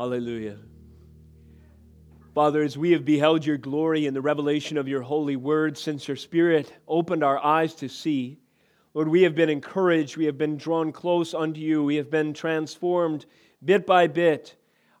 Hallelujah. Father, as we have beheld your glory in the revelation of your holy word, since your Spirit opened our eyes to see, Lord, we have been encouraged. We have been drawn close unto you. We have been transformed bit by bit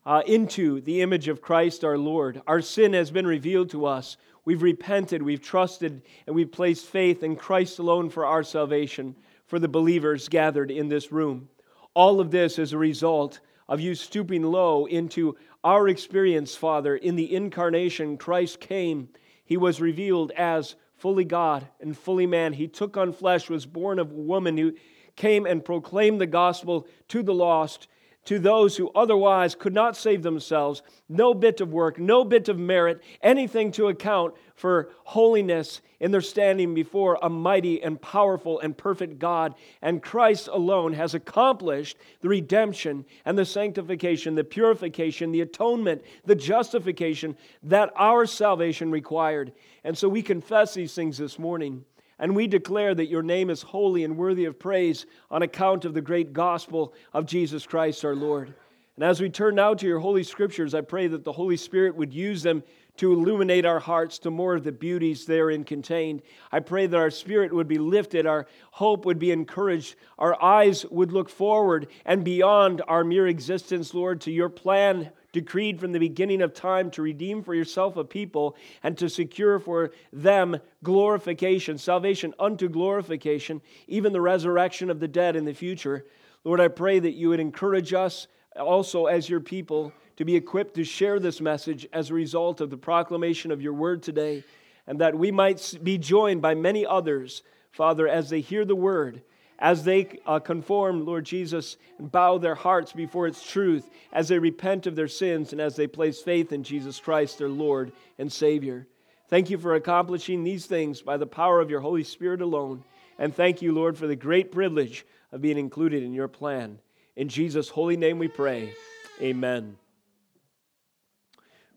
uh, into the image of Christ our Lord. Our sin has been revealed to us. We've repented, we've trusted, and we've placed faith in Christ alone for our salvation, for the believers gathered in this room. All of this is a result of you stooping low into our experience, Father. In the incarnation, Christ came. He was revealed as fully God and fully man. He took on flesh, was born of a woman who came and proclaimed the gospel to the lost to those who otherwise could not save themselves, no bit of work, no bit of merit, anything to account for holiness in their standing before a mighty and powerful and perfect God. And Christ alone has accomplished the redemption and the sanctification, the purification, the atonement, the justification that our salvation required. And so we confess these things this morning. And we declare that your name is holy and worthy of praise on account of the great gospel of Jesus Christ our Lord. And as we turn now to your holy scriptures, I pray that the Holy Spirit would use them to illuminate our hearts to more of the beauties therein contained. I pray that our spirit would be lifted, our hope would be encouraged, our eyes would look forward and beyond our mere existence, Lord, to your plan decreed from the beginning of time to redeem for yourself a people and to secure for them glorification, salvation unto glorification, even the resurrection of the dead in the future. Lord, I pray that you would encourage us also as your people to be equipped to share this message as a result of the proclamation of your word today, and that we might be joined by many others, Father, as they hear the word as they uh, conform, Lord Jesus, and bow their hearts before its truth, as they repent of their sins, and as they place faith in Jesus Christ, their Lord and Savior. Thank you for accomplishing these things by the power of your Holy Spirit alone. And thank you, Lord, for the great privilege of being included in your plan. In Jesus' holy name we pray. Amen.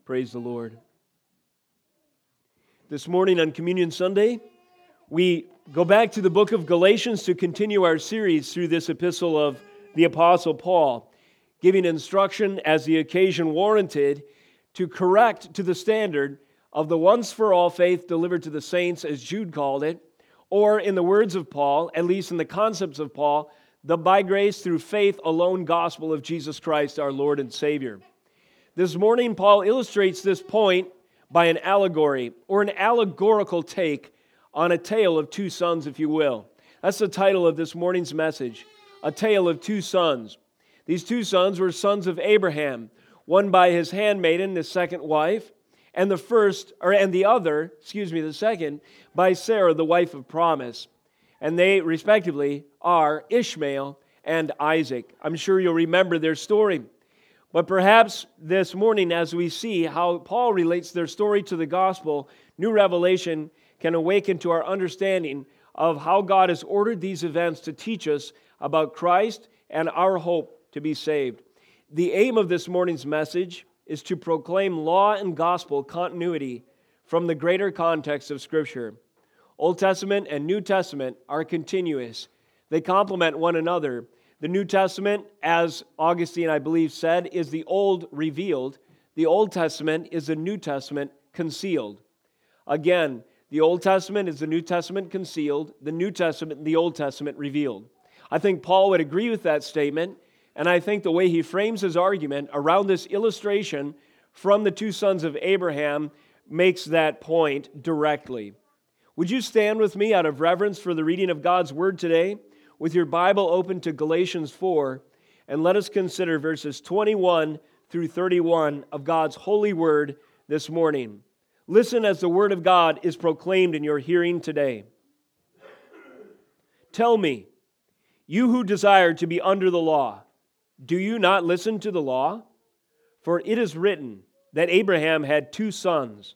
Praise the Lord. This morning on Communion Sunday, we go back to the book of Galatians to continue our series through this epistle of the Apostle Paul, giving instruction as the occasion warranted to correct to the standard of the once for all faith delivered to the saints, as Jude called it, or in the words of Paul, at least in the concepts of Paul, the by grace through faith alone gospel of Jesus Christ, our Lord and Savior. This morning, Paul illustrates this point by an allegory or an allegorical take on a tale of two sons, if you will. That's the title of this morning's message A Tale of Two Sons. These two sons were sons of Abraham, one by his handmaiden, his second wife, and the first, or and the other, excuse me, the second, by Sarah, the wife of promise. And they, respectively, are Ishmael and Isaac. I'm sure you'll remember their story. But perhaps this morning, as we see how Paul relates their story to the gospel, new revelation can awaken to our understanding of how God has ordered these events to teach us about Christ and our hope to be saved. The aim of this morning's message is to proclaim law and gospel continuity from the greater context of Scripture. Old Testament and New Testament are continuous, they complement one another. The New Testament, as Augustine, I believe, said, is the Old revealed. The Old Testament is the New Testament concealed. Again, the Old Testament is the New Testament concealed, the New Testament, the Old Testament revealed. I think Paul would agree with that statement, and I think the way he frames his argument around this illustration from the two sons of Abraham makes that point directly. Would you stand with me out of reverence for the reading of God's word today, with your Bible open to Galatians 4, and let us consider verses 21 through 31 of God's holy word this morning. Listen as the word of God is proclaimed in your hearing today. Tell me, you who desire to be under the law, do you not listen to the law? For it is written that Abraham had two sons,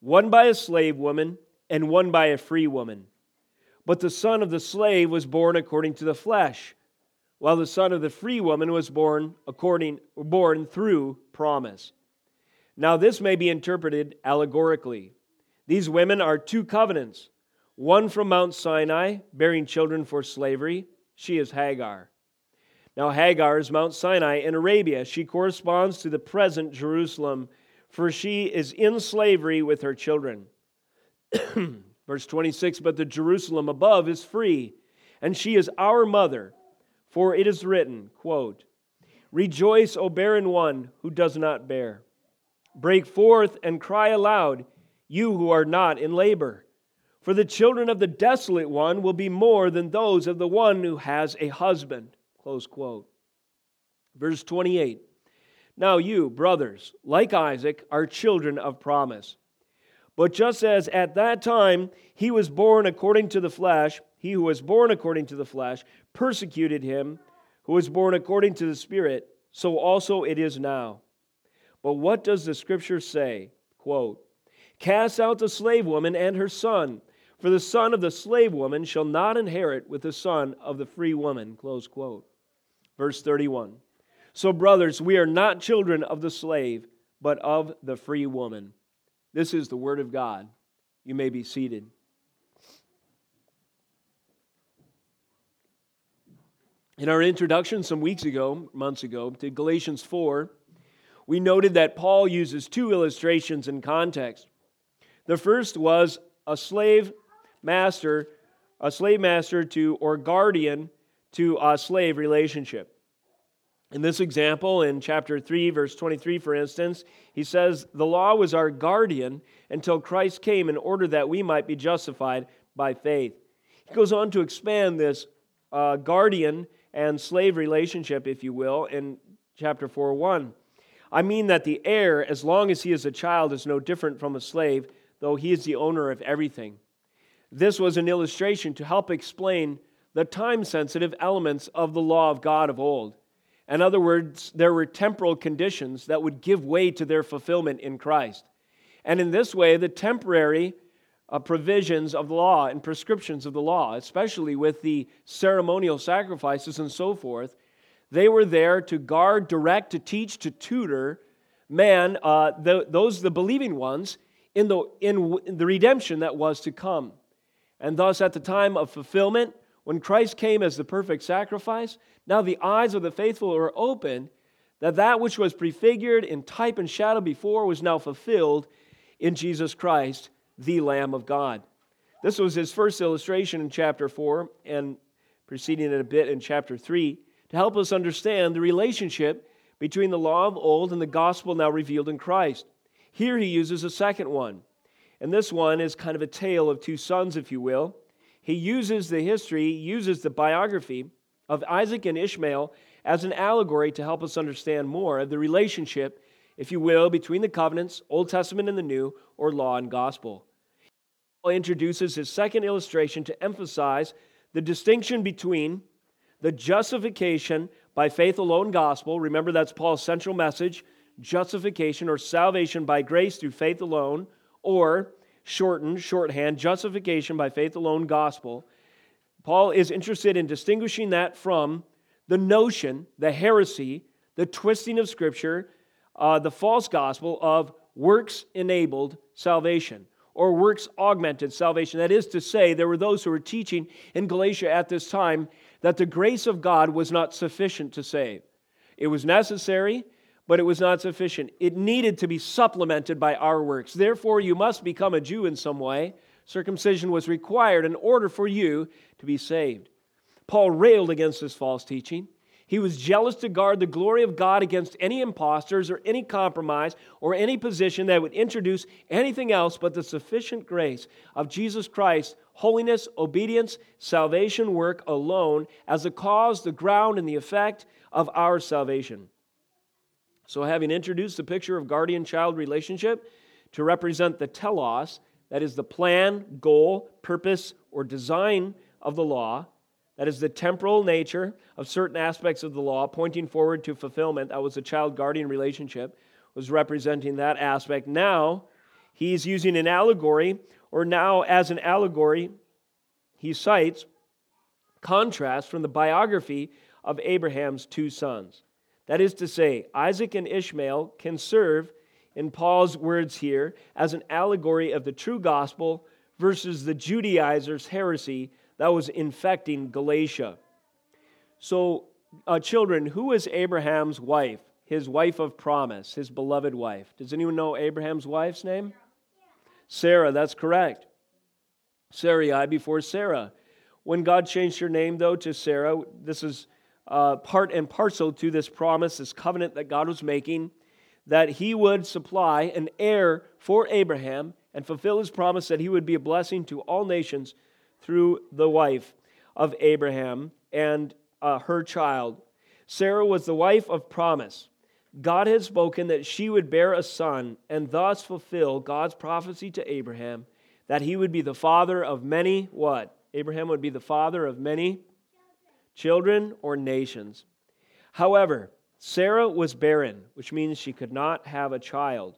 one by a slave woman and one by a free woman. But the son of the slave was born according to the flesh, while the son of the free woman was born according born through promise. Now, this may be interpreted allegorically. These women are two covenants one from Mount Sinai, bearing children for slavery. She is Hagar. Now, Hagar is Mount Sinai in Arabia. She corresponds to the present Jerusalem, for she is in slavery with her children. Verse 26 But the Jerusalem above is free, and she is our mother, for it is written, quote, Rejoice, O barren one who does not bear. Break forth and cry aloud, you who are not in labor. For the children of the desolate one will be more than those of the one who has a husband. Close quote. Verse 28 Now you, brothers, like Isaac, are children of promise. But just as at that time he was born according to the flesh, he who was born according to the flesh persecuted him who was born according to the Spirit, so also it is now. But what does the scripture say? Quote, Cast out the slave woman and her son for the son of the slave woman shall not inherit with the son of the free woman. Close quote. Verse 31. So, brothers, we are not children of the slave, but of the free woman. This is the word of God. You may be seated. In our introduction some weeks ago, months ago, to Galatians 4, we noted that Paul uses two illustrations in context. The first was a slave master, a slave master to or guardian to a slave relationship. In this example, in chapter 3, verse 23, for instance, he says, The law was our guardian until Christ came in order that we might be justified by faith. He goes on to expand this uh, guardian and slave relationship, if you will, in chapter 4 1. I mean that the heir, as long as he is a child, is no different from a slave, though he is the owner of everything. This was an illustration to help explain the time sensitive elements of the law of God of old. In other words, there were temporal conditions that would give way to their fulfillment in Christ. And in this way, the temporary uh, provisions of the law and prescriptions of the law, especially with the ceremonial sacrifices and so forth, they were there to guard, direct, to teach, to tutor man, uh, the, those the believing ones, in the, in, in the redemption that was to come. And thus, at the time of fulfillment, when Christ came as the perfect sacrifice, now the eyes of the faithful are open that that which was prefigured in type and shadow before was now fulfilled in Jesus Christ, the Lamb of God. This was his first illustration in chapter 4 and preceding it a bit in chapter 3 to help us understand the relationship between the law of old and the gospel now revealed in Christ. Here he uses a second one. And this one is kind of a tale of two sons, if you will. He uses the history, uses the biography of Isaac and Ishmael as an allegory to help us understand more of the relationship, if you will, between the covenants, Old Testament and the New, or law and gospel. Paul introduces his second illustration to emphasize the distinction between the justification by faith alone gospel. Remember, that's Paul's central message justification or salvation by grace through faith alone, or shortened, shorthand, justification by faith alone gospel. Paul is interested in distinguishing that from the notion, the heresy, the twisting of Scripture, uh, the false gospel of works enabled salvation or works augmented salvation. That is to say, there were those who were teaching in Galatia at this time that the grace of God was not sufficient to save. It was necessary, but it was not sufficient. It needed to be supplemented by our works. Therefore, you must become a Jew in some way. Circumcision was required in order for you to be saved. Paul railed against this false teaching. He was jealous to guard the glory of God against any impostors or any compromise or any position that would introduce anything else but the sufficient grace of Jesus Christ, holiness, obedience, salvation work alone as the cause, the ground, and the effect of our salvation. So, having introduced the picture of guardian child relationship to represent the telos, that is the plan, goal, purpose, or design of the law, that is the temporal nature of certain aspects of the law, pointing forward to fulfillment. That was the child guardian relationship, was representing that aspect. Now, he's using an allegory, or now as an allegory, he cites contrast from the biography of Abraham's two sons. That is to say, Isaac and Ishmael can serve, in Paul's words here, as an allegory of the true gospel versus the Judaizers' heresy that was infecting Galatia. So, uh, children, who was Abraham's wife? His wife of promise, his beloved wife. Does anyone know Abraham's wife's name? Sarah, that's correct. Sarai before Sarah. When God changed her name, though, to Sarah, this is uh, part and parcel to this promise, this covenant that God was making, that he would supply an heir for Abraham and fulfill his promise that he would be a blessing to all nations through the wife of Abraham and uh, her child. Sarah was the wife of promise. God had spoken that she would bear a son and thus fulfill God's prophecy to Abraham that he would be the father of many what? Abraham would be the father of many children or nations. However, Sarah was barren, which means she could not have a child.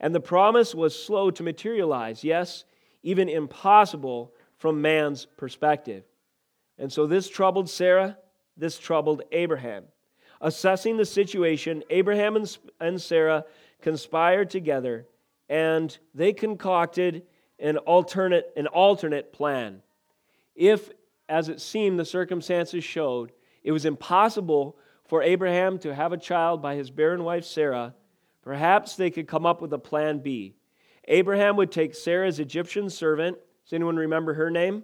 And the promise was slow to materialize, yes, even impossible from man's perspective. And so this troubled Sarah, this troubled Abraham. Assessing the situation, Abraham and Sarah conspired together and they concocted an alternate, an alternate plan. If, as it seemed, the circumstances showed, it was impossible for Abraham to have a child by his barren wife Sarah, perhaps they could come up with a plan B. Abraham would take Sarah's Egyptian servant, does anyone remember her name?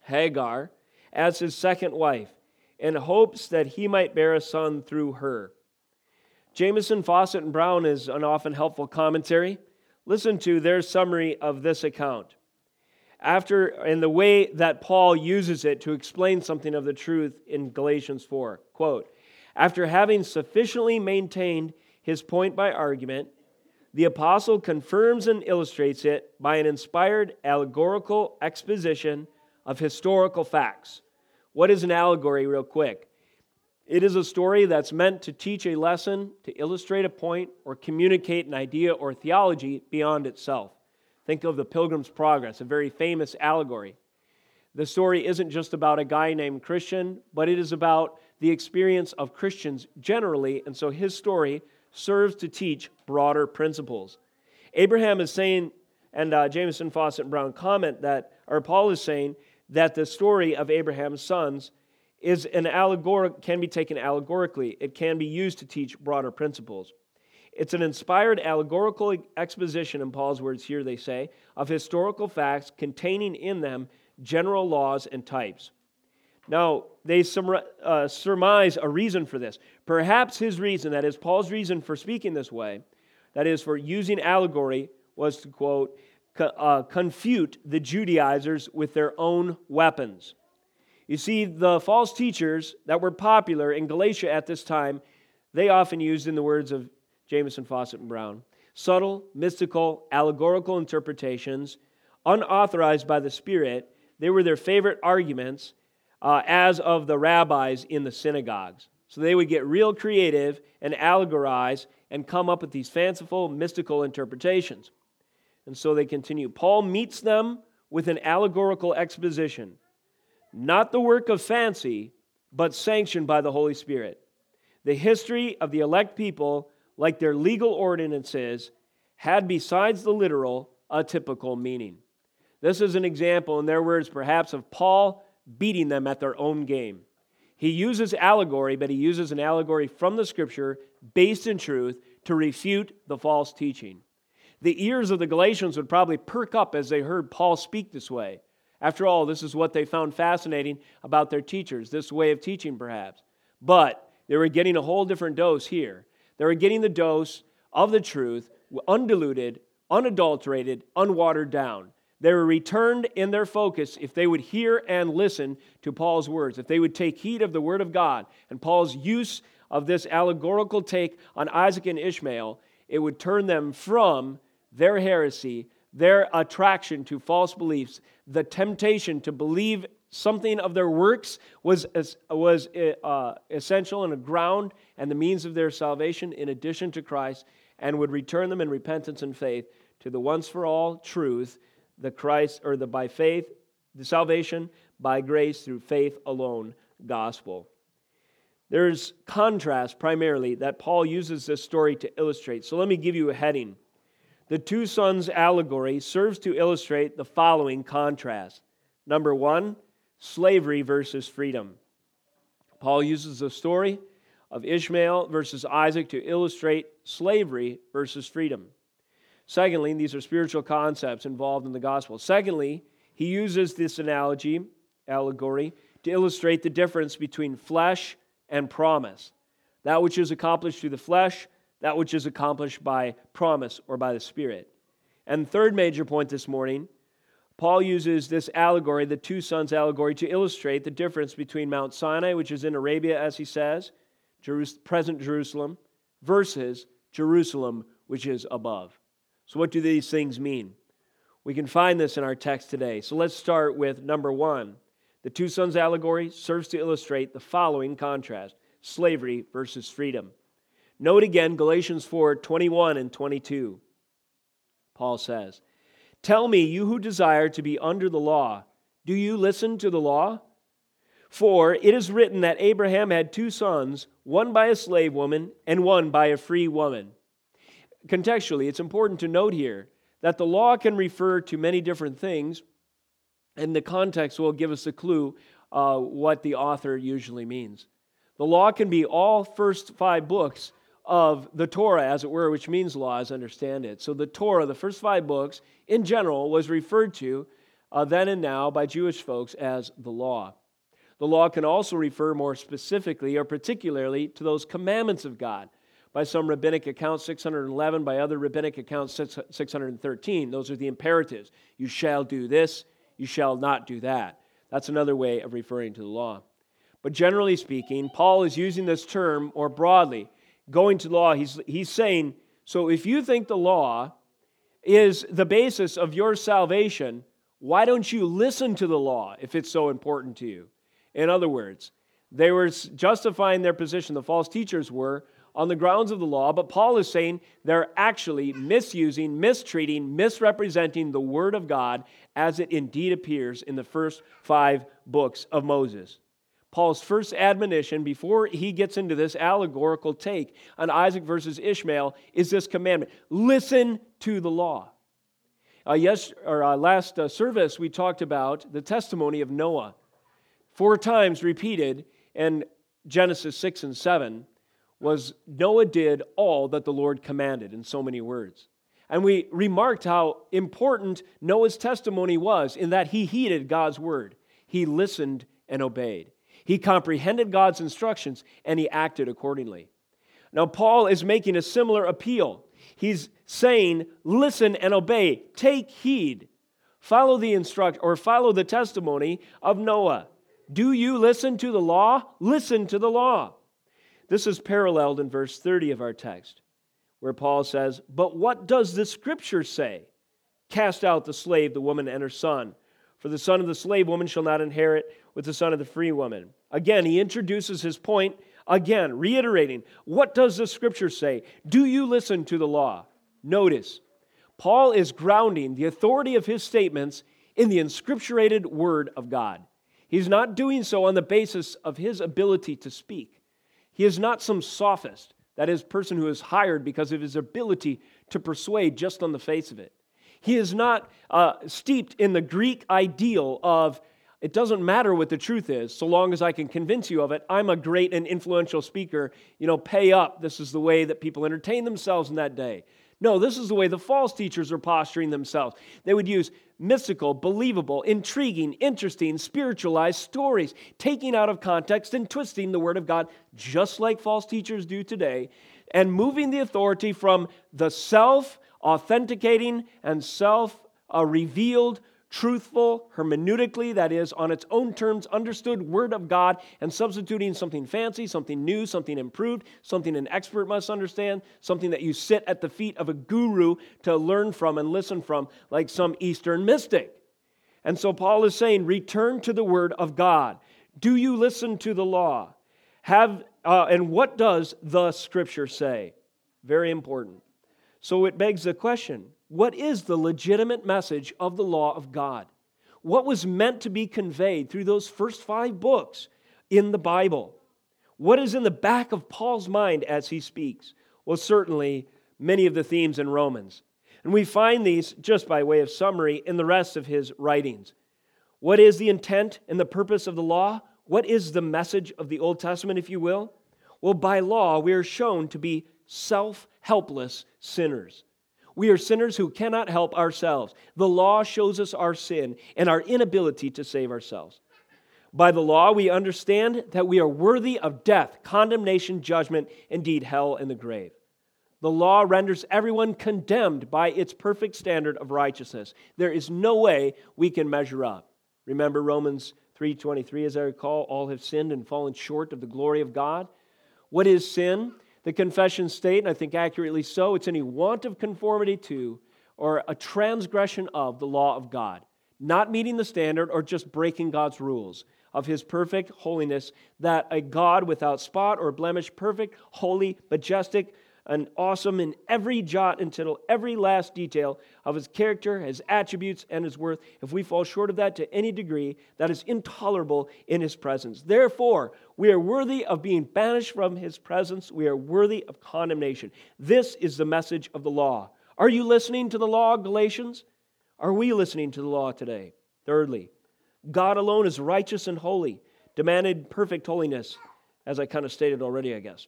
Hagar, as his second wife, in hopes that he might bear a son through her. Jamieson, Fausset, and Brown is an often helpful commentary. Listen to their summary of this account. After, in the way that Paul uses it to explain something of the truth in Galatians 4, quote, after having sufficiently maintained his point by argument, the apostle confirms and illustrates it by an inspired allegorical exposition of historical facts. What is an allegory, real quick? It is a story that's meant to teach a lesson, to illustrate a point, or communicate an idea or theology beyond itself. Think of the Pilgrim's Progress, a very famous allegory. The story isn't just about a guy named Christian, but it is about the experience of Christians generally, and so his story serves to teach broader principles. Abraham is saying, and uh, Jamieson, Fausset, and Brown comment that, or Paul is saying, that the story of Abraham's sons is an allegoric can be taken allegorically. It can be used to teach broader principles. It's an inspired allegorical exposition, in Paul's words here, they say, of historical facts containing in them general laws and types. Now, they uh, surmise a reason for this. Perhaps his reason, that is, Paul's reason for speaking this way, that is, for using allegory, was to quote, uh, confute the Judaizers with their own weapons. You see, the false teachers that were popular in Galatia at this time, they often used, in the words of Jamieson, Fausset, and Brown, subtle, mystical, allegorical interpretations, unauthorized by the Spirit. They were their favorite arguments, uh, as of the rabbis in the synagogues. So they would get real creative and allegorize and come up with these fanciful, mystical interpretations. And so they continue. Paul meets them with an allegorical exposition not the work of fancy, but sanctioned by the Holy Spirit. The history of the elect people, like their legal ordinances, had besides the literal a typical meaning. This is an example, in their words, perhaps, of Paul beating them at their own game. He uses allegory, but he uses an allegory from the scripture based in truth to refute the false teaching. The ears of the Galatians would probably perk up as they heard Paul speak this way. After all, this is what they found fascinating about their teachers, this way of teaching, perhaps. But they were getting a whole different dose here. They were getting the dose of the truth, undiluted, unadulterated, unwatered down. They were returned in their focus if they would hear and listen to Paul's words, if they would take heed of the word of God and Paul's use of this allegorical take on Isaac and Ishmael, it would turn them from their heresy their attraction to false beliefs, the temptation to believe something of their works was, was uh, essential and a ground and the means of their salvation in addition to Christ, and would return them in repentance and faith to the once for all truth, the Christ, or the by faith, the salvation by grace through faith alone gospel. There's contrast primarily that Paul uses this story to illustrate. So let me give you a heading the two sons allegory serves to illustrate the following contrast. Number one, slavery versus freedom. Paul uses the story of Ishmael versus Isaac to illustrate slavery versus freedom. Secondly, these are spiritual concepts involved in the gospel. Secondly, he uses this analogy, allegory, to illustrate the difference between flesh and promise. That which is accomplished through the flesh, that which is accomplished by promise or by the Spirit. And third major point this morning, Paul uses this allegory, the two sons allegory, to illustrate the difference between Mount Sinai, which is in Arabia, as he says, present Jerusalem, versus Jerusalem, which is above. So, what do these things mean? We can find this in our text today. So, let's start with number one. The two sons allegory serves to illustrate the following contrast slavery versus freedom. Note again Galatians 4 21 and 22. Paul says, Tell me, you who desire to be under the law, do you listen to the law? For it is written that Abraham had two sons, one by a slave woman and one by a free woman. Contextually, it's important to note here that the law can refer to many different things, and the context will give us a clue uh, what the author usually means. The law can be all first five books of the Torah, as it were, which means law, as understand it. So the Torah, the first five books, in general, was referred to uh, then and now by Jewish folks as the law. The law can also refer more specifically or particularly to those commandments of God. By some rabbinic accounts, 611, by other rabbinic accounts, 613. Those are the imperatives. You shall do this, you shall not do that. That's another way of referring to the law. But generally speaking, Paul is using this term more broadly. Going to law, he's, he's saying, so if you think the law is the basis of your salvation, why don't you listen to the law if it's so important to you? In other words, they were justifying their position, the false teachers were, on the grounds of the law, but Paul is saying they're actually misusing, mistreating, misrepresenting the Word of God as it indeed appears in the first five books of Moses. Paul's first admonition before he gets into this allegorical take on Isaac versus Ishmael is this commandment listen to the law. Uh, yes, or uh, last uh, service, we talked about the testimony of Noah four times repeated in Genesis 6 and 7 was Noah did all that the Lord commanded in so many words. And we remarked how important Noah's testimony was in that he heeded God's word. He listened and obeyed. He comprehended God's instructions and he acted accordingly. Now, Paul is making a similar appeal. He's saying, Listen and obey, take heed, follow the instruct or follow the testimony of Noah. Do you listen to the law? Listen to the law. This is paralleled in verse 30 of our text, where Paul says, But what does the scripture say? Cast out the slave, the woman, and her son. For the son of the slave woman shall not inherit with the son of the free woman. Again, he introduces his point, again, reiterating, What does the scripture say? Do you listen to the law? Notice, Paul is grounding the authority of his statements in the inscripturated word of God. He's not doing so on the basis of his ability to speak. He is not some sophist, that is, person who is hired because of his ability to persuade just on the face of it. He is not uh, steeped in the Greek ideal of it doesn't matter what the truth is, so long as I can convince you of it. I'm a great and influential speaker. You know, pay up. This is the way that people entertain themselves in that day. No, this is the way the false teachers are posturing themselves. They would use mystical, believable, intriguing, interesting, spiritualized stories, taking out of context and twisting the Word of God, just like false teachers do today, and moving the authority from the self authenticating and self uh, revealed truthful, hermeneutically, that is, on its own terms, understood Word of God, and substituting something fancy, something new, something improved, something an expert must understand, something that you sit at the feet of a guru to learn from and listen from, like some Eastern mystic. And so Paul is saying, return to the Word of God. Do you listen to the law? Have, uh, and what does the Scripture say? Very important. So it begs the question what is the legitimate message of the law of God? What was meant to be conveyed through those first five books in the Bible? What is in the back of Paul's mind as he speaks? Well, certainly many of the themes in Romans. And we find these, just by way of summary, in the rest of his writings. What is the intent and the purpose of the law? What is the message of the Old Testament, if you will? Well, by law, we are shown to be self helpless sinners. We are sinners who cannot help ourselves. The law shows us our sin and our inability to save ourselves. By the law, we understand that we are worthy of death, condemnation, judgment, indeed, hell and the grave. The law renders everyone condemned by its perfect standard of righteousness. There is no way we can measure up. Remember Romans 3:23 as I recall, all have sinned and fallen short of the glory of God. What is sin? The confession state, and I think accurately so, it's any want of conformity to or a transgression of the law of God, not meeting the standard or just breaking God's rules of his perfect holiness, that a God without spot or blemish, perfect, holy, majestic, and awesome in every jot and tittle, every last detail of his character, his attributes, and his worth. If we fall short of that to any degree, that is intolerable in his presence. Therefore, we are worthy of being banished from his presence. We are worthy of condemnation. This is the message of the law. Are you listening to the law, Galatians? Are we listening to the law today? Thirdly, God alone is righteous and holy, demanded perfect holiness, as I kind of stated already, I guess.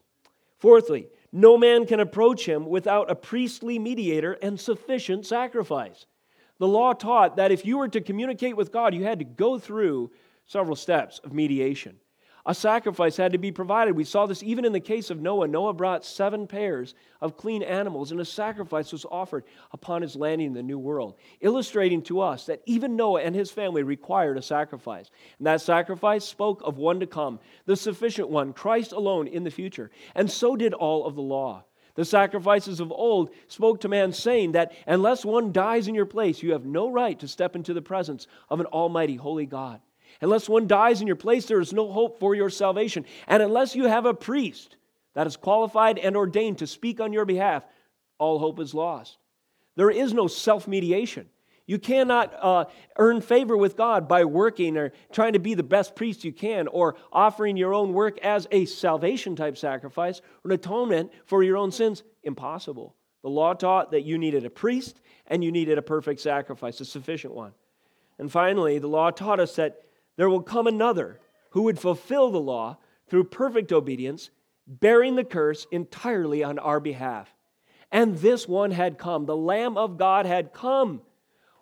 Fourthly, no man can approach him without a priestly mediator and sufficient sacrifice. The law taught that if you were to communicate with God, you had to go through several steps of mediation. A sacrifice had to be provided. We saw this even in the case of Noah. Noah brought seven pairs of clean animals, and a sacrifice was offered upon his landing in the new world, illustrating to us that even Noah and his family required a sacrifice. And that sacrifice spoke of one to come, the sufficient one, Christ alone in the future. And so did all of the law. The sacrifices of old spoke to man, saying that unless one dies in your place, you have no right to step into the presence of an almighty, holy God. Unless one dies in your place, there is no hope for your salvation. And unless you have a priest that is qualified and ordained to speak on your behalf, all hope is lost. There is no self mediation. You cannot uh, earn favor with God by working or trying to be the best priest you can or offering your own work as a salvation type sacrifice or an atonement for your own sins. Impossible. The law taught that you needed a priest and you needed a perfect sacrifice, a sufficient one. And finally, the law taught us that there will come another who would fulfill the law through perfect obedience, bearing the curse entirely on our behalf. And this one had come. The Lamb of God had come.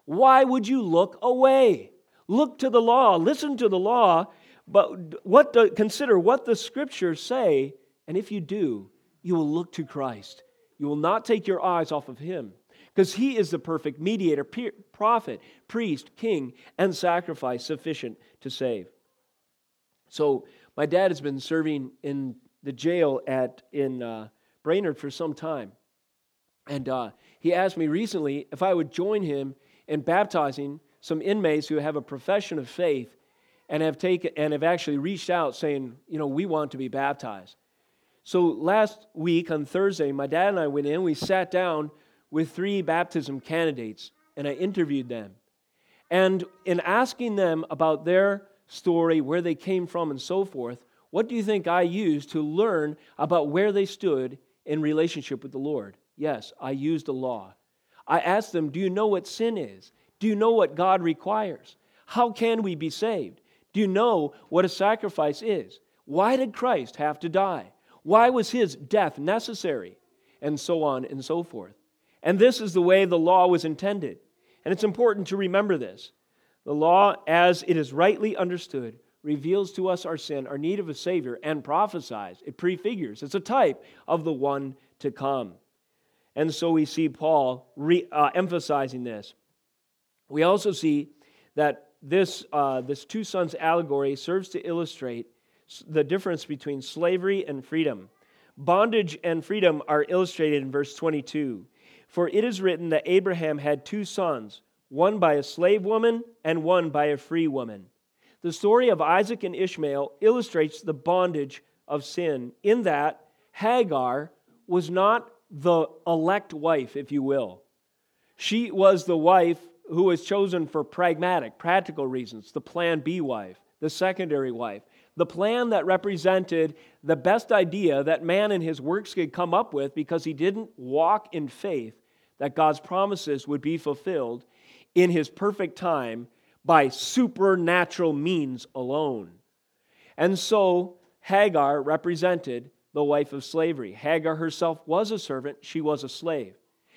Why would you look away? Look to the law, listen to the law, but what the, consider what the scriptures say, and if you do, you will look to Christ. You will not take your eyes off of him because he is the perfect mediator, prophet, priest, king, and sacrifice sufficient to save. So, my dad has been serving in the jail at in uh, Brainerd for some time, and uh, he asked me recently if I would join him in baptizing some inmates who have a profession of faith and have taken and have actually reached out saying, you know, we want to be baptized. So last week on Thursday, my dad and I went in. We sat down with three baptism candidates and I interviewed them. And in asking them about their story, where they came from, and so forth, what do you think I used to learn about where they stood in relationship with the Lord? Yes, I used the law. I asked them, Do you know what sin is? Do you know what God requires? How can we be saved? Do you know what a sacrifice is? Why did Christ have to die? Why was his death necessary? And so on and so forth. And this is the way the law was intended. And it's important to remember this. The law, as it is rightly understood, reveals to us our sin, our need of a Savior, and prophesies. It prefigures. It's a type of the one to come. And so we see Paul re, uh, emphasizing this. We also see that this, uh, this two sons allegory serves to illustrate the difference between slavery and freedom. Bondage and freedom are illustrated in verse 22. For it is written that Abraham had two sons, one by a slave woman and one by a free woman. The story of Isaac and Ishmael illustrates the bondage of sin in that Hagar was not the elect wife, if you will. She was the wife who was chosen for pragmatic, practical reasons, the plan B wife, the secondary wife, the plan that represented the best idea that man and his works could come up with because he didn't walk in faith that God's promises would be fulfilled in his perfect time by supernatural means alone. And so Hagar represented the wife of slavery. Hagar herself was a servant, she was a slave.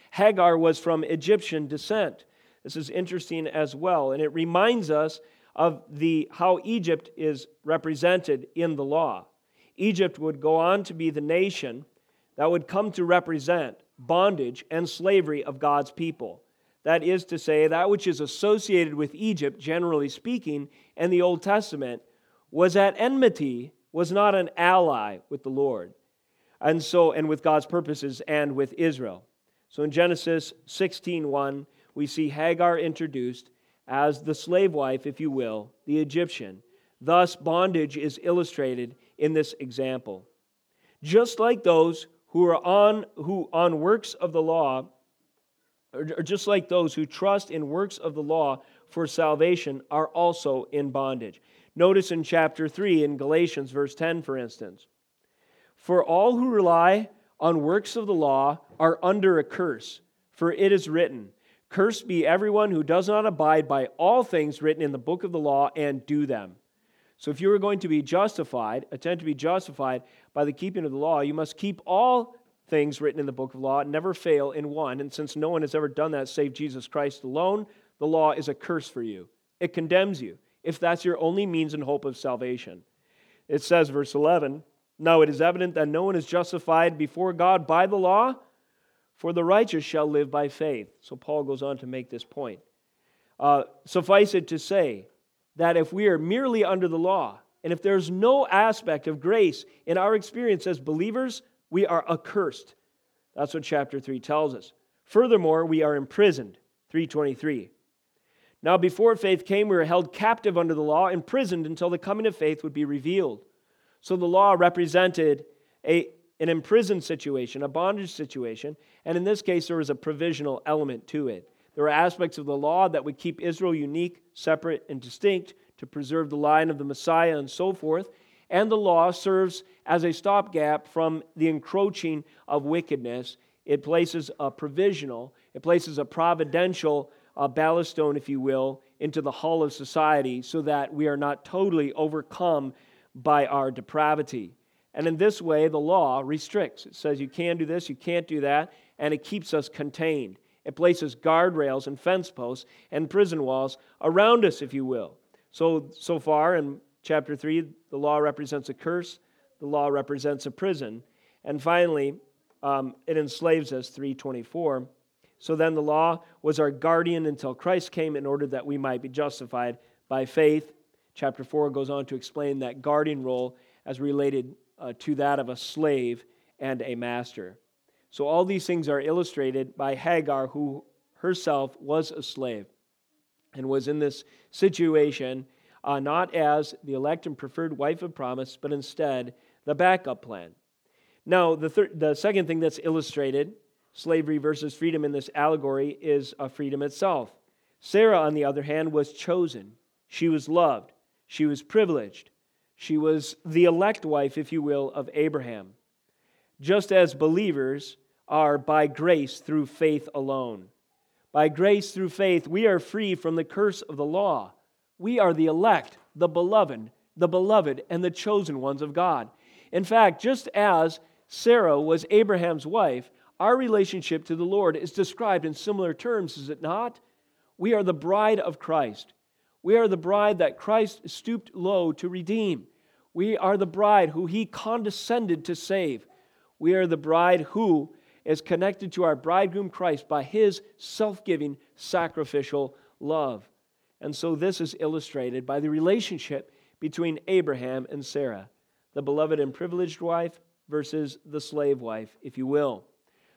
Hagar was from Egyptian descent. This is interesting as well, and it reminds us of the, how Egypt is represented in the law. Egypt would go on to be the nation that would come to represent bondage and slavery of God's people. That is to say, that which is associated with Egypt, generally speaking, in the Old Testament, was at enmity, was not an ally with the Lord. And so, and with God's purposes and with Israel. So in Genesis 16:1, we see Hagar introduced as the slave wife, if you will, the Egyptian. Thus, bondage is illustrated in this example. Just like those who are on, who on works of the law, or just like those who trust in works of the law for salvation, are also in bondage. Notice in chapter 3 in Galatians, verse 10, for instance. For all who rely on works of the law are under a curse, for it is written, Cursed be everyone who does not abide by all things written in the book of the law and do them. So if you are going to be justified, attempt to be justified by the keeping of the law, you must keep all things written in the book of law never fail in one. And since no one has ever done that save Jesus Christ alone, the law is a curse for you. It condemns you if that's your only means and hope of salvation. It says, verse 11, Now it is evident that no one is justified before God by the law for the righteous shall live by faith. So Paul goes on to make this point. Uh, suffice it to say that if we are merely under the law, and if there's no aspect of grace in our experience as believers, we are accursed. That's what chapter 3 tells us. Furthermore, we are imprisoned. 323. Now, before faith came, we were held captive under the law, imprisoned until the coming of faith would be revealed. So the law represented a, an imprisoned situation, a bondage situation, and in this case, there was a provisional element to it. There are aspects of the law that would keep Israel unique, separate, and distinct to preserve the line of the Messiah and so forth. And the law serves as a stopgap from the encroaching of wickedness. It places a provisional, it places a providential uh, ballast stone, if you will, into the hull of society so that we are not totally overcome by our depravity. And in this way, the law restricts. It says you can do this, you can't do that, and it keeps us contained. It places guardrails and fence posts and prison walls around us, if you will. So, so far in chapter 3, the law represents a curse, the law represents a prison. And finally, um, it enslaves us, 324. So then the law was our guardian until Christ came in order that we might be justified by faith. Chapter 4 goes on to explain that guardian role as related uh, to that of a slave and a master. So all these things are illustrated by Hagar, who herself was a slave and was in this situation uh, not as the elect and preferred wife of promise, but instead the backup plan. Now, the, thir- the second thing that's illustrated, slavery versus freedom in this allegory, is a freedom itself. Sarah, on the other hand, was chosen. She was loved. She was privileged. She was the elect wife, if you will, of Abraham. Just as believers are by grace through faith alone. By grace through faith, we are free from the curse of the law. We are the elect, the beloved, the beloved, and the chosen ones of God. In fact, just as Sarah was Abraham's wife, our relationship to the Lord is described in similar terms, is it not? We are the bride of Christ. We are the bride that Christ stooped low to redeem. We are the bride who he condescended to save. We are the bride who is connected to our bridegroom Christ by his self giving, sacrificial love. And so this is illustrated by the relationship between Abraham and Sarah, the beloved and privileged wife versus the slave wife, if you will.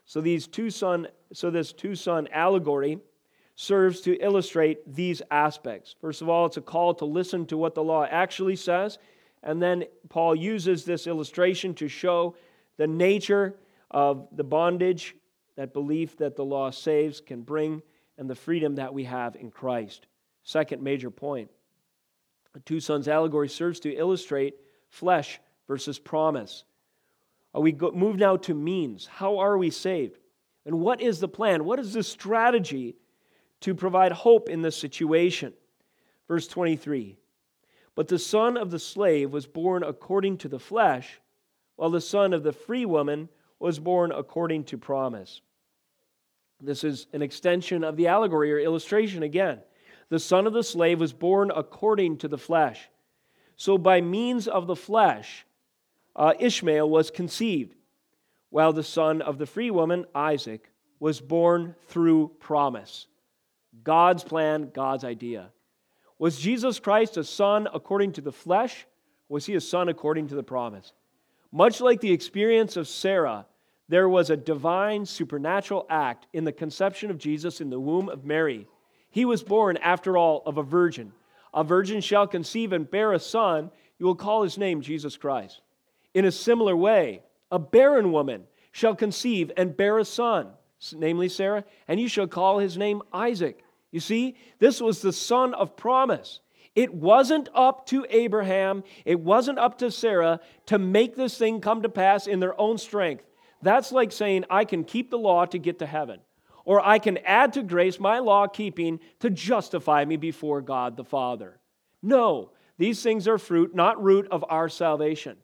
So these two son, so this two son allegory serves to illustrate these aspects. First of all, it's a call to listen to what the law actually says. And then Paul uses this illustration to show the nature of the bondage that belief that the law saves can bring and the freedom that we have in Christ. Second major point the two sons allegory serves to illustrate flesh versus promise. Uh, we go, move now to means. How are we saved? And what is the plan? What is the strategy to provide hope in this situation. Verse 23 But the son of the slave was born according to the flesh, while the son of the free woman was born according to promise. This is an extension of the allegory or illustration again. The son of the slave was born according to the flesh. So, by means of the flesh, uh, Ishmael was conceived, while the son of the free woman, Isaac, was born through promise. God's plan, God's idea. Was Jesus Christ a son according to the flesh? Was he a son according to the promise? Much like the experience of Sarah, there was a divine supernatural act in the conception of Jesus in the womb of Mary. He was born, after all, of a virgin. A virgin shall conceive and bear a son. You will call his name Jesus Christ. In a similar way, a barren woman shall conceive and bear a son, namely Sarah, and you shall call his name Isaac. You see, this was the son of promise. It wasn't up to Abraham, it wasn't up to Sarah to make this thing come to pass in their own strength. That's like saying, I can keep the law to get to heaven, or I can add to grace my law keeping to justify me before God the Father. No, these things are fruit, not root of our salvation.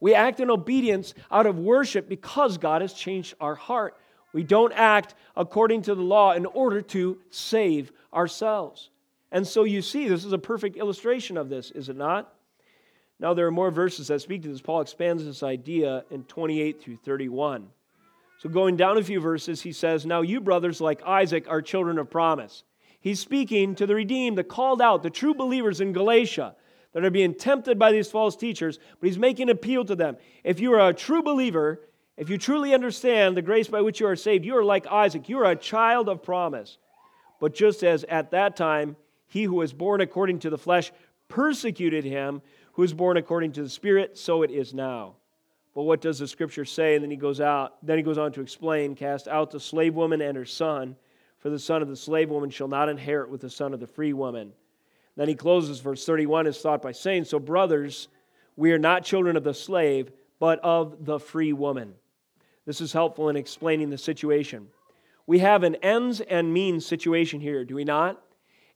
We act in obedience out of worship because God has changed our heart. We don't act according to the law in order to save ourselves. And so you see, this is a perfect illustration of this, is it not? Now, there are more verses that speak to this. Paul expands this idea in 28 through 31. So, going down a few verses, he says, Now you, brothers, like Isaac, are children of promise. He's speaking to the redeemed, the called out, the true believers in Galatia that are being tempted by these false teachers, but he's making appeal to them. If you are a true believer, if you truly understand the grace by which you are saved, you are like Isaac. You are a child of promise. But just as at that time he who was born according to the flesh persecuted him who was born according to the Spirit, so it is now. But what does the scripture say? And then he goes out, then he goes on to explain, cast out the slave woman and her son, for the son of the slave woman shall not inherit with the son of the free woman. Then he closes verse 31 his thought by saying, So, brothers, we are not children of the slave, but of the free woman. This is helpful in explaining the situation. We have an ends and means situation here, do we not?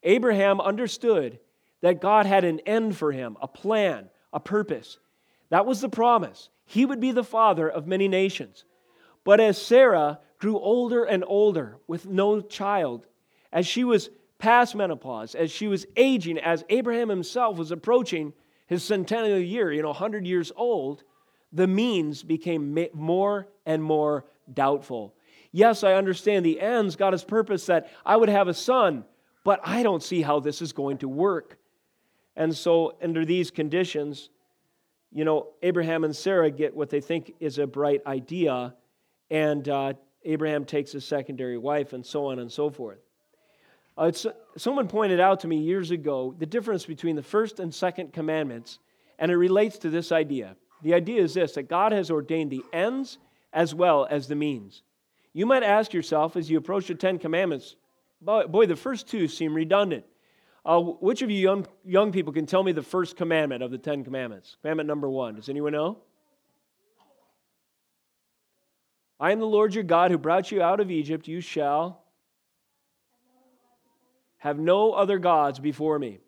Abraham understood that God had an end for him, a plan, a purpose. That was the promise. He would be the father of many nations. But as Sarah grew older and older with no child, as she was past menopause, as she was aging, as Abraham himself was approaching his centennial year, you know, 100 years old, the means became more and more doubtful. Yes, I understand the ends, God has purpose that I would have a son, but I don't see how this is going to work. And so, under these conditions, you know, Abraham and Sarah get what they think is a bright idea, and uh, Abraham takes a secondary wife, and so on and so forth. Uh, someone pointed out to me years ago the difference between the first and second commandments, and it relates to this idea. The idea is this that God has ordained the ends as well as the means. You might ask yourself as you approach the Ten Commandments, boy, the first two seem redundant. Uh, which of you young, young people can tell me the first commandment of the Ten Commandments? Commandment number one. Does anyone know? I am the Lord your God who brought you out of Egypt. You shall have no other gods before me.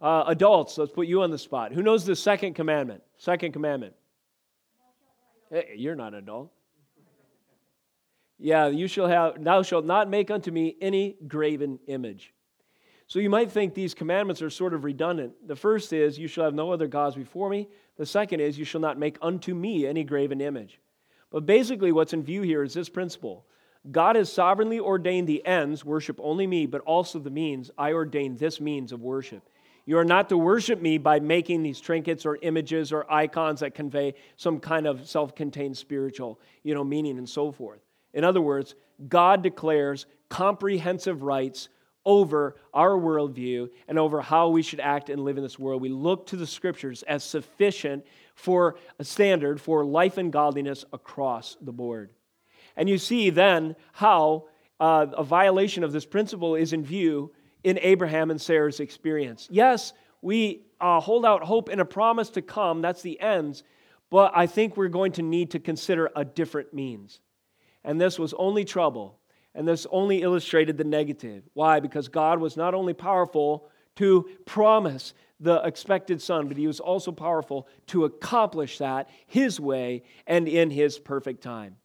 Uh, adults, let's put you on the spot. Who knows the second commandment? Second commandment. Hey, you're not an adult. Yeah, you shall have, thou shalt not make unto me any graven image. So you might think these commandments are sort of redundant. The first is, You shall have no other gods before me. The second is, You shall not make unto me any graven image. But basically, what's in view here is this principle God has sovereignly ordained the ends, worship only me, but also the means. I ordain this means of worship. You are not to worship me by making these trinkets or images or icons that convey some kind of self contained spiritual you know, meaning and so forth. In other words, God declares comprehensive rights over our worldview and over how we should act and live in this world. We look to the scriptures as sufficient for a standard for life and godliness across the board. And you see then how uh, a violation of this principle is in view in Abraham and Sarah's experience. Yes, we uh, hold out hope in a promise to come, that's the ends, but I think we're going to need to consider a different means. And this was only trouble and this only illustrated the negative. Why? Because God was not only powerful to promise the expected son, but he was also powerful to accomplish that his way and in his perfect time.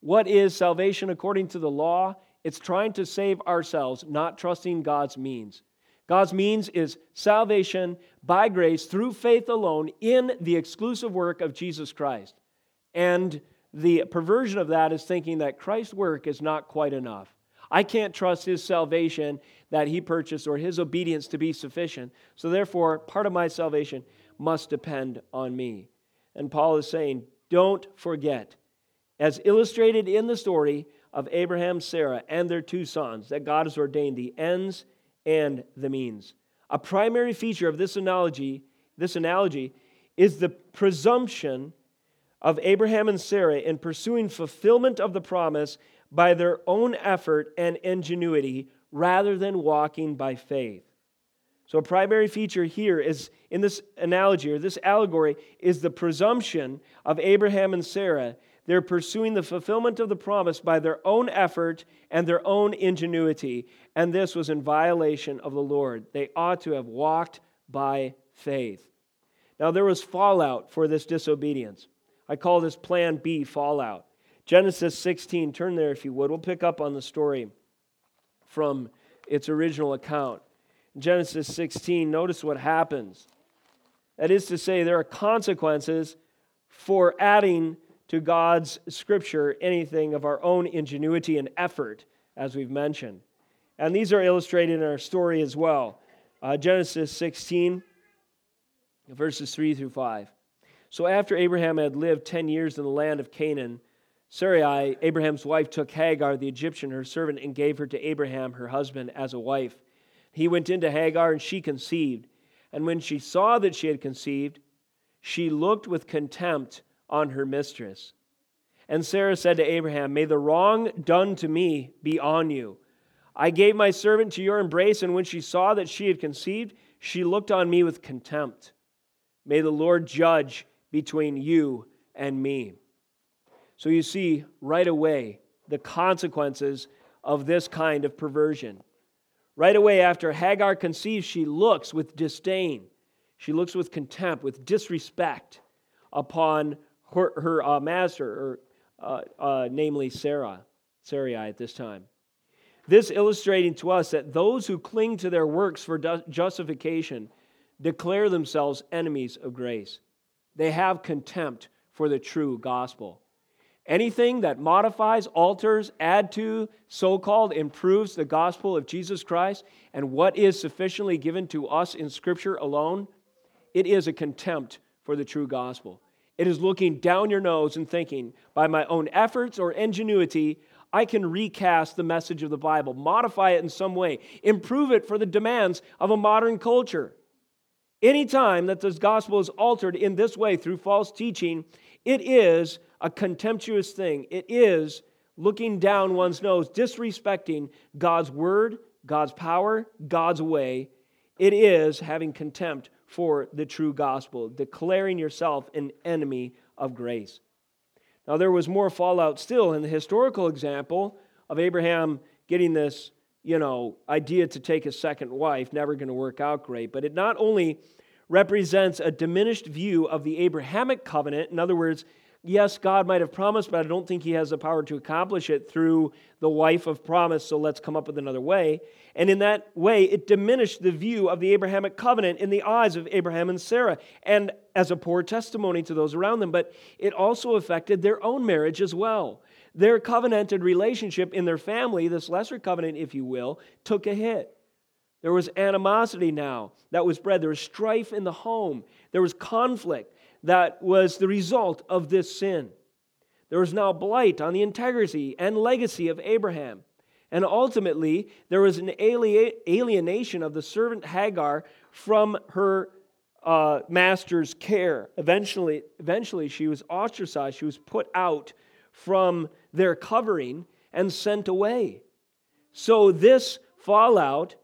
What is salvation according to the law? It's trying to save ourselves, not trusting God's means. God's means is salvation by grace through faith alone in the exclusive work of Jesus Christ. And the perversion of that is thinking that Christ's work is not quite enough. I can't trust his salvation that he purchased or his obedience to be sufficient. So, therefore, part of my salvation must depend on me. And Paul is saying, don't forget, as illustrated in the story of Abraham, Sarah, and their two sons, that God has ordained the ends and the means. A primary feature of this analogy, this analogy is the presumption of Abraham and Sarah in pursuing fulfillment of the promise by their own effort and ingenuity rather than walking by faith. So, a primary feature here is in this analogy or this allegory is the presumption of Abraham and Sarah. They're pursuing the fulfillment of the promise by their own effort and their own ingenuity. And this was in violation of the Lord. They ought to have walked by faith. Now, there was fallout for this disobedience. I call this Plan B fallout. Genesis 16, turn there if you would. We'll pick up on the story from its original account. Genesis 16, notice what happens. That is to say, there are consequences for adding to God's scripture anything of our own ingenuity and effort, as we've mentioned. And these are illustrated in our story as well. Uh, Genesis 16, verses 3 through 5. So after Abraham had lived 10 years in the land of Canaan, Sarai, Abraham's wife, took Hagar, the Egyptian, her servant, and gave her to Abraham, her husband, as a wife. He went into Hagar, and she conceived. And when she saw that she had conceived, she looked with contempt on her mistress. And Sarah said to Abraham, May the wrong done to me be on you. I gave my servant to your embrace, and when she saw that she had conceived, she looked on me with contempt. May the Lord judge between you and me. So you see right away the consequences of this kind of perversion. Right away after Hagar conceives, she looks with disdain. She looks with contempt, with disrespect upon her, her uh, master, or, uh, uh, namely Sarah, Sarai at this time. This illustrating to us that those who cling to their works for justification declare themselves enemies of grace. They have contempt for the true gospel. Anything that modifies, alters, add to, so called improves the gospel of Jesus Christ and what is sufficiently given to us in Scripture alone, it is a contempt for the true gospel. It is looking down your nose and thinking, by my own efforts or ingenuity, I can recast the message of the Bible, modify it in some way, improve it for the demands of a modern culture. Anytime that this gospel is altered in this way through false teaching, it is a contemptuous thing. It is looking down one's nose, disrespecting God's word, God's power, God's way. It is having contempt for the true gospel, declaring yourself an enemy of grace. Now, there was more fallout still in the historical example of Abraham getting this you know, idea to take a second wife, never going to work out great. But it not only represents a diminished view of the Abrahamic covenant, in other words, yes, God might have promised, but I don't think he has the power to accomplish it through the wife of promise, so let's come up with another way. And in that way, it diminished the view of the Abrahamic covenant in the eyes of Abraham and Sarah, and as a poor testimony to those around them. But it also affected their own marriage as well. Their covenanted relationship in their family, this lesser covenant, if you will, took a hit. There was animosity now that was bred. There was strife in the home. There was conflict that was the result of this sin. There was now blight on the integrity and legacy of Abraham. And ultimately, there was an alienation of the servant Hagar from her uh, master's care. Eventually, eventually, she was ostracized. She was put out from their covering and sent away. So, this fallout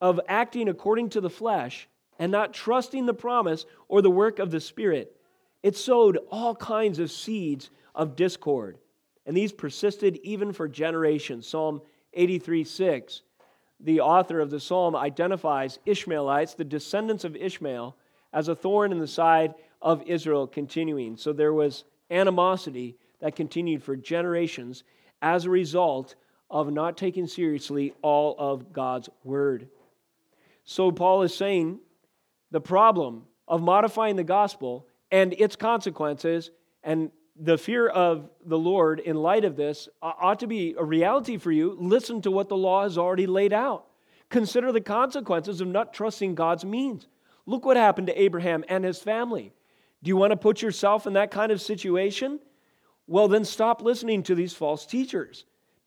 of acting according to the flesh and not trusting the promise or the work of the Spirit, it sowed all kinds of seeds of discord. And these persisted even for generations. Psalm 83 6 the author of the psalm identifies Ishmaelites, the descendants of Ishmael, as a thorn in the side of Israel continuing. So there was animosity that continued for generations as a result of not taking seriously all of God's word. So Paul is saying the problem of modifying the gospel and its consequences and the fear of the Lord in light of this ought to be a reality for you. Listen to what the law has already laid out. Consider the consequences of not trusting God's means. Look what happened to Abraham and his family. Do you want to put yourself in that kind of situation? Well, then stop listening to these false teachers.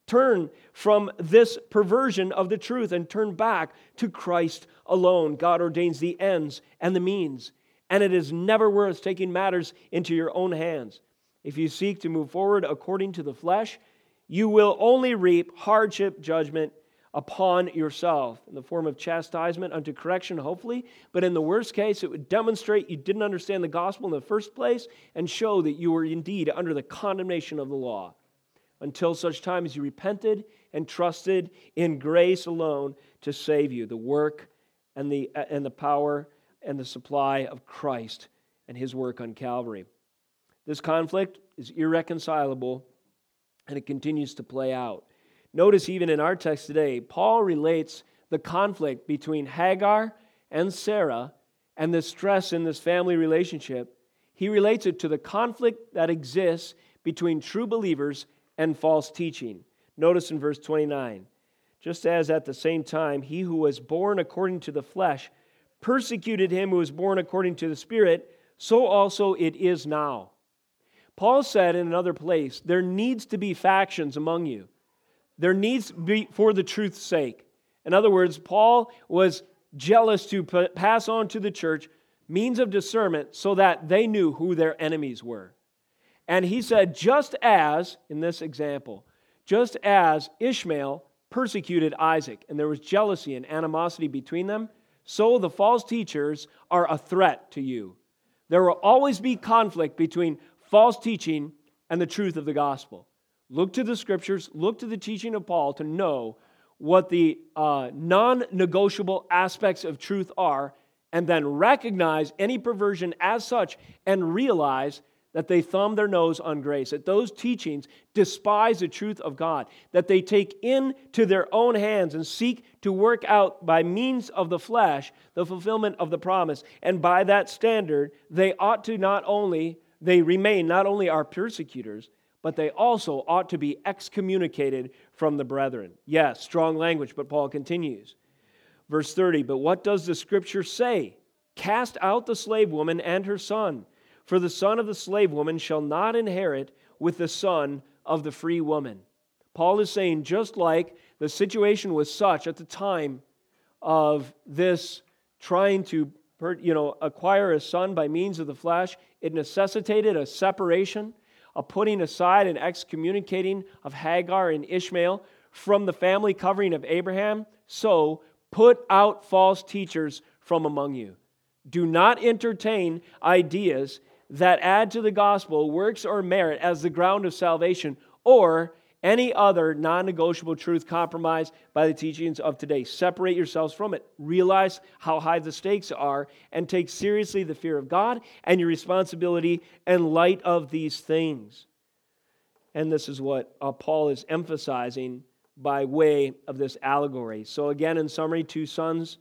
Turn from this perversion of the truth and turn back to Christ alone. God ordains the ends and the means, and it is never worth taking matters into your own hands. If you seek to move forward according to the flesh, you will only reap hardship, judgment, upon yourself in the form of chastisement unto correction, hopefully. But in the worst case, it would demonstrate you didn't understand the gospel in the first place and show that you were indeed under the condemnation of the law until such time as you repented and trusted in grace alone to save you, the work and the, and the power and the supply of Christ and his work on Calvary. This conflict is irreconcilable and it continues to play out. Notice even in our text today, Paul relates the conflict between Hagar and Sarah and the stress in this family relationship. He relates it to the conflict that exists between true believers and false teaching. Notice in verse 29 just as at the same time he who was born according to the flesh persecuted him who was born according to the Spirit, so also it is now. Paul said in another place, There needs to be factions among you. There needs to be for the truth's sake. In other words, Paul was jealous to pass on to the church means of discernment so that they knew who their enemies were. And he said, just as, in this example, just as Ishmael persecuted Isaac and there was jealousy and animosity between them, so the false teachers are a threat to you. There will always be conflict between false teaching and the truth of the gospel. Look to the scriptures, look to the teaching of Paul to know what the uh, non negotiable aspects of truth are, and then recognize any perversion as such and realize that they thumb their nose on grace, that those teachings despise the truth of God, that they take into their own hands and seek to work out by means of the flesh the fulfillment of the promise. And by that standard, they ought to not only, they remain not only our persecutors, but they also ought to be excommunicated from the brethren. Yes, strong language, but Paul continues. Verse 30 But what does the scripture say? Cast out the slave woman and her son, for the son of the slave woman shall not inherit with the son of the free woman. Paul is saying, just like the situation was such at the time of this trying to you know, acquire a son by means of the flesh, it necessitated a separation a putting aside and excommunicating of Hagar and Ishmael from the family covering of Abraham. So put out false teachers from among you. Do not entertain ideas that add to the gospel works or merit as the ground of salvation or any other non negotiable truth compromised by the teachings of today. Separate yourselves from it. Realize how high the stakes are and take seriously the fear of God and your responsibility in light of these things. And this is what uh, Paul is emphasizing by way of this allegory. So, again, in summary, two sons,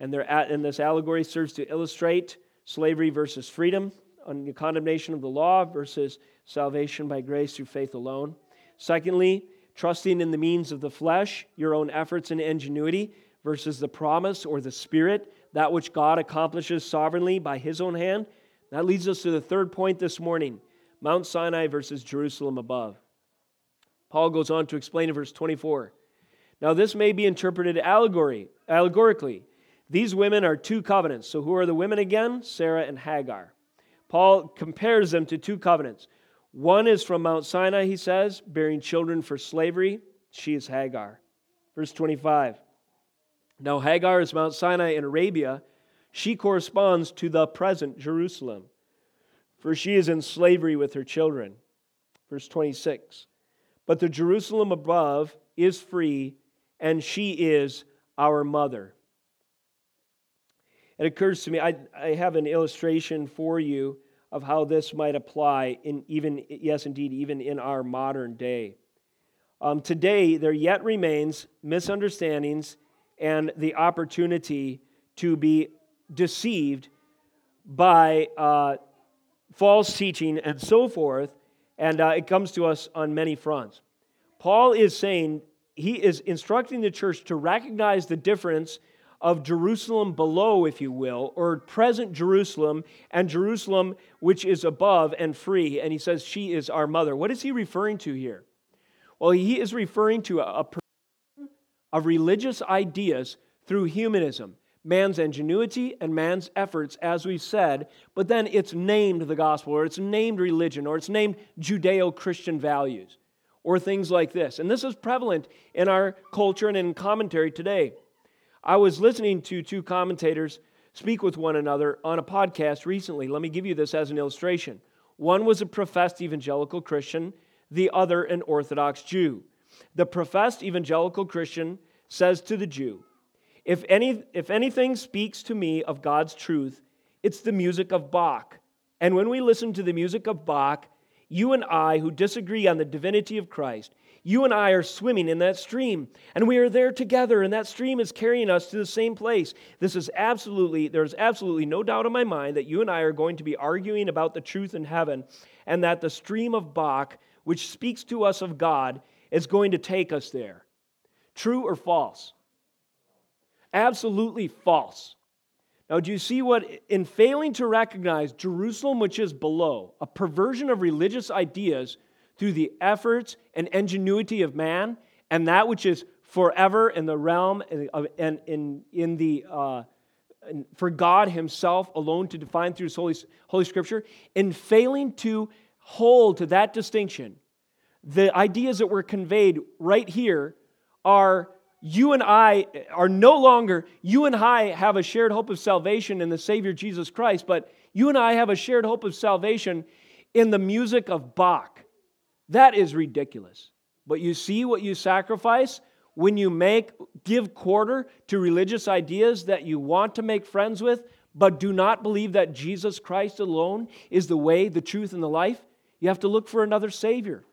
and, at, and this allegory serves to illustrate slavery versus freedom, on the condemnation of the law versus salvation by grace through faith alone. Secondly, trusting in the means of the flesh, your own efforts and ingenuity, versus the promise or the spirit, that which God accomplishes sovereignly by his own hand. That leads us to the third point this morning Mount Sinai versus Jerusalem above. Paul goes on to explain in verse 24. Now, this may be interpreted allegory, allegorically. These women are two covenants. So, who are the women again? Sarah and Hagar. Paul compares them to two covenants one is from Mount Sinai, he says, bearing children for slavery. She is Hagar. Verse 25. Now, Hagar is Mount Sinai in Arabia. She corresponds to the present Jerusalem, for she is in slavery with her children. Verse 26. But the Jerusalem above is free, and she is our mother. It occurs to me, I, I have an illustration for you of how this might apply in even, yes, indeed, even in our modern day. Um, today, there yet remains misunderstandings and the opportunity to be deceived by uh, false teaching and so forth, and uh, it comes to us on many fronts. Paul is saying, he is instructing the church to recognize the difference of Jerusalem below, if you will, or present Jerusalem, and Jerusalem which is above and free. And he says, She is our mother. What is he referring to here? Well, he is referring to a, a of religious ideas through humanism, man's ingenuity and man's efforts, as we said, but then it's named the gospel, or it's named religion, or it's named Judeo Christian values, or things like this. And this is prevalent in our culture and in commentary today. I was listening to two commentators speak with one another on a podcast recently. Let me give you this as an illustration. One was a professed evangelical Christian, the other an Orthodox Jew. The professed evangelical Christian says to the Jew, if, any, if anything speaks to me of God's truth, it's the music of Bach. And when we listen to the music of Bach, you and I, who disagree on the divinity of Christ, you and I are swimming in that stream, and we are there together, and that stream is carrying us to the same place. This is absolutely, there's absolutely no doubt in my mind that you and I are going to be arguing about the truth in heaven, and that the stream of Bach, which speaks to us of God, is going to take us there. True or false? Absolutely false. Now, do you see what, in failing to recognize Jerusalem, which is below, a perversion of religious ideas through the efforts and ingenuity of man, and that which is forever in the realm and in, in the uh, for God Himself alone to define through His Holy, Holy Scripture, in failing to hold to that distinction, the ideas that were conveyed right here are you and I are no longer, you and I have a shared hope of salvation in the Savior Jesus Christ, but you and I have a shared hope of salvation in the music of Bach. That is ridiculous. But you see what you sacrifice when you make give quarter to religious ideas that you want to make friends with, but do not believe that Jesus Christ alone is the way, the truth, and the life. You have to look for another Savior.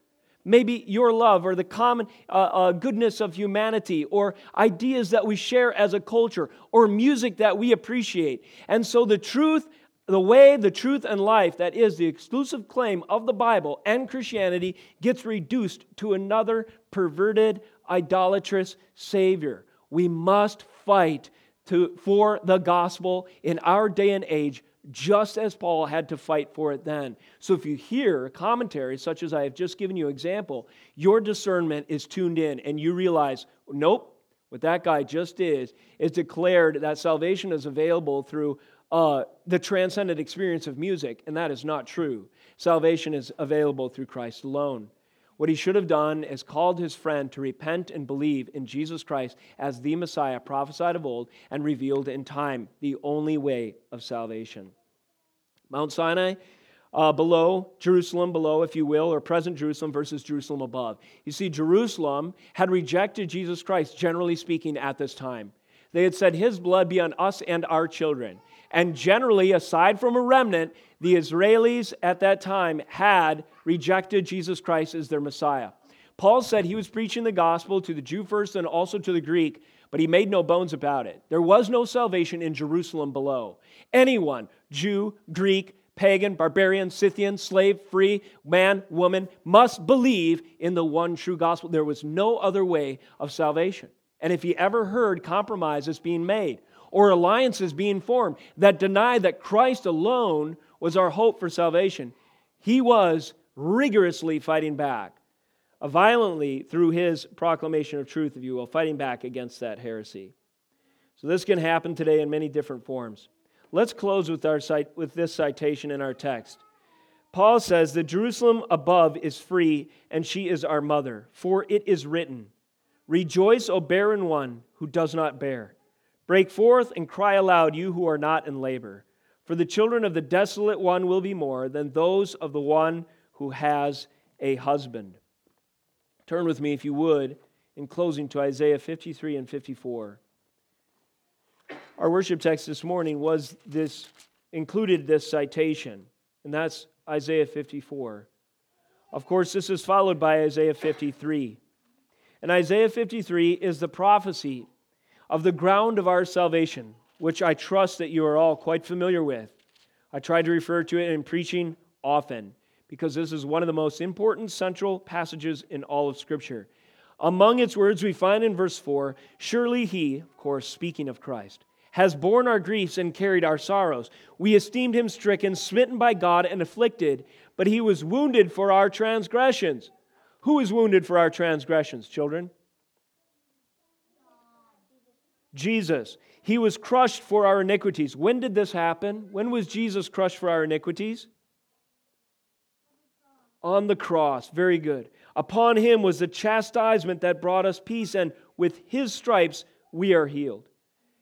Maybe your love or the common uh, uh, goodness of humanity or ideas that we share as a culture or music that we appreciate. And so the truth the way, the truth, and life that is the exclusive claim of the Bible and Christianity gets reduced to another perverted, idolatrous Savior. We must fight to, for the gospel in our day and age, just as Paul had to fight for it then. So if you hear commentary such as I have just given you example, your discernment is tuned in and you realize, nope, what that guy just is, is declared that salvation is available through uh, the transcendent experience of music, and that is not true. Salvation is available through Christ alone. What he should have done is called his friend to repent and believe in Jesus Christ as the Messiah prophesied of old and revealed in time, the only way of salvation. Mount Sinai uh, below, Jerusalem below, if you will, or present Jerusalem versus Jerusalem above. You see, Jerusalem had rejected Jesus Christ, generally speaking, at this time. They had said, His blood be on us and our children. And generally, aside from a remnant, the Israelis at that time had rejected Jesus Christ as their Messiah. Paul said he was preaching the gospel to the Jew first and also to the Greek, but he made no bones about it. There was no salvation in Jerusalem below. Anyone, Jew, Greek, pagan, barbarian, Scythian, slave, free, man, woman, must believe in the one true gospel. There was no other way of salvation. And if he ever heard compromises being made, or alliances being formed that deny that Christ alone was our hope for salvation. He was rigorously fighting back, uh, violently through his proclamation of truth, if you will, fighting back against that heresy. So this can happen today in many different forms. Let's close with, our, with this citation in our text. Paul says that Jerusalem above is free, and she is our mother. For it is written, Rejoice, O barren one who does not bear. Break forth and cry aloud, you who are not in labor. For the children of the desolate one will be more than those of the one who has a husband. Turn with me, if you would, in closing to Isaiah 53 and 54. Our worship text this morning was this included this citation, and that's Isaiah 54. Of course, this is followed by Isaiah 53. And Isaiah 53 is the prophecy of the ground of our salvation, which I trust that you are all quite familiar with. I try to refer to it in preaching often because this is one of the most important central passages in all of Scripture. Among its words, we find in verse 4 Surely he, of course, speaking of Christ, has borne our griefs and carried our sorrows. We esteemed him stricken, smitten by God, and afflicted, but he was wounded for our transgressions. Who is wounded for our transgressions, children? Jesus. He was crushed for our iniquities. When did this happen? When was Jesus crushed for our iniquities? On the cross. Very good. Upon him was the chastisement that brought us peace, and with his stripes we are healed.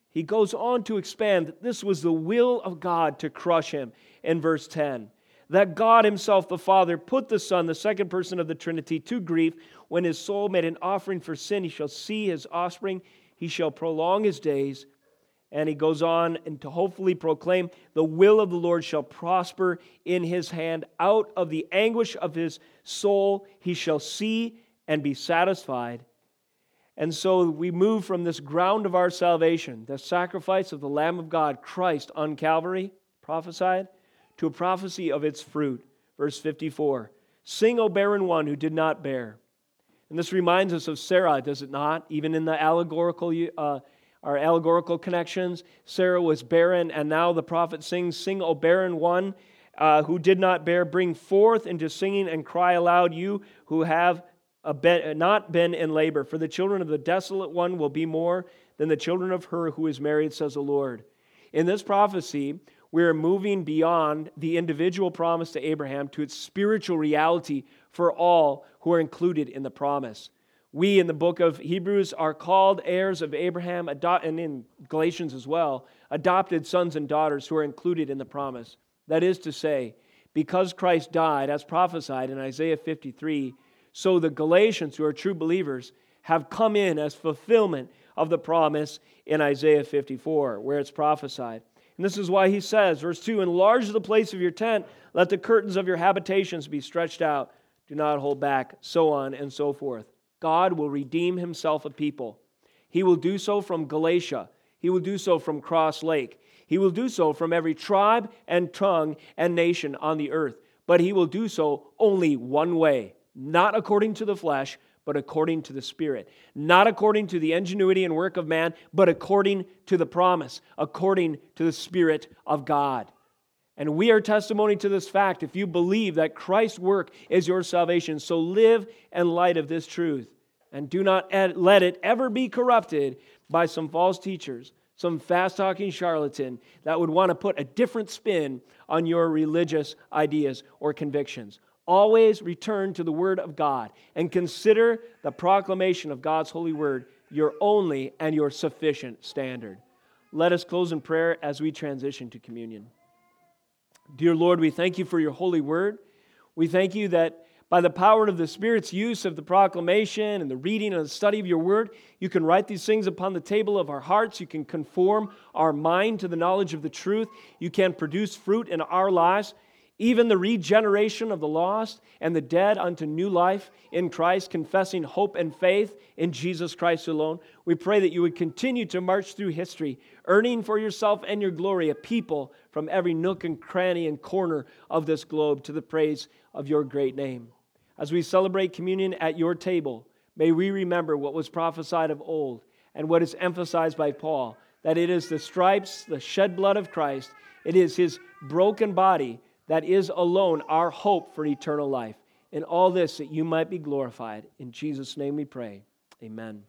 He goes on to expand that this was the will of God to crush him in verse 10. That God Himself, the Father, put the Son, the second person of the Trinity, to grief when His soul made an offering for sin. He shall see His offspring, He shall prolong His days. And he goes on and to hopefully proclaim the will of the Lord shall prosper in his hand. Out of the anguish of his soul, he shall see and be satisfied. And so we move from this ground of our salvation, the sacrifice of the Lamb of God, Christ on Calvary, prophesied, to a prophecy of its fruit. Verse 54 Sing, O barren one who did not bear. And this reminds us of Sarah, does it not? Even in the allegorical, uh, our allegorical connections, Sarah was barren, and now the prophet sings, Sing, O barren one uh, who did not bear, bring forth into singing and cry aloud, you who have not been in labor. For the children of the desolate one will be more than the children of her who is married, says the Lord. In this prophecy, we are moving beyond the individual promise to Abraham to its spiritual reality for all who are included in the promise. We in the book of Hebrews are called heirs of Abraham, and in Galatians as well, adopted sons and daughters who are included in the promise. That is to say, because Christ died, as prophesied in Isaiah 53, so the Galatians, who are true believers, have come in as fulfillment of the promise in Isaiah 54, where it's prophesied. And this is why he says, verse 2 Enlarge the place of your tent, let the curtains of your habitations be stretched out, do not hold back, so on and so forth. God will redeem himself a people. He will do so from Galatia, he will do so from Cross Lake, he will do so from every tribe and tongue and nation on the earth. But he will do so only one way not according to the flesh, but according to the Spirit. Not according to the ingenuity and work of man, but according to the promise, according to the Spirit of God. And we are testimony to this fact if you believe that Christ's work is your salvation. So live in light of this truth. And do not let it ever be corrupted by some false teachers, some fast talking charlatan that would want to put a different spin on your religious ideas or convictions. Always return to the Word of God and consider the proclamation of God's holy Word your only and your sufficient standard. Let us close in prayer as we transition to communion. Dear Lord, we thank you for your holy Word. We thank you that by the power of the Spirit's use of the proclamation and the reading and the study of your word, you can write these things upon the table of our hearts. You can conform our mind to the knowledge of the truth. You can produce fruit in our lives even the regeneration of the lost and the dead unto new life in Christ, confessing hope and faith in Jesus Christ alone. We pray that you would continue to march through history, earning for yourself and your glory a people from every nook and cranny and corner of this globe to the praise of your great name. As we celebrate communion at your table, may we remember what was prophesied of old and what is emphasized by Paul that it is the stripes, the shed blood of Christ, it is his broken body that is alone our hope for eternal life. In all this, that you might be glorified. In Jesus' name we pray. Amen.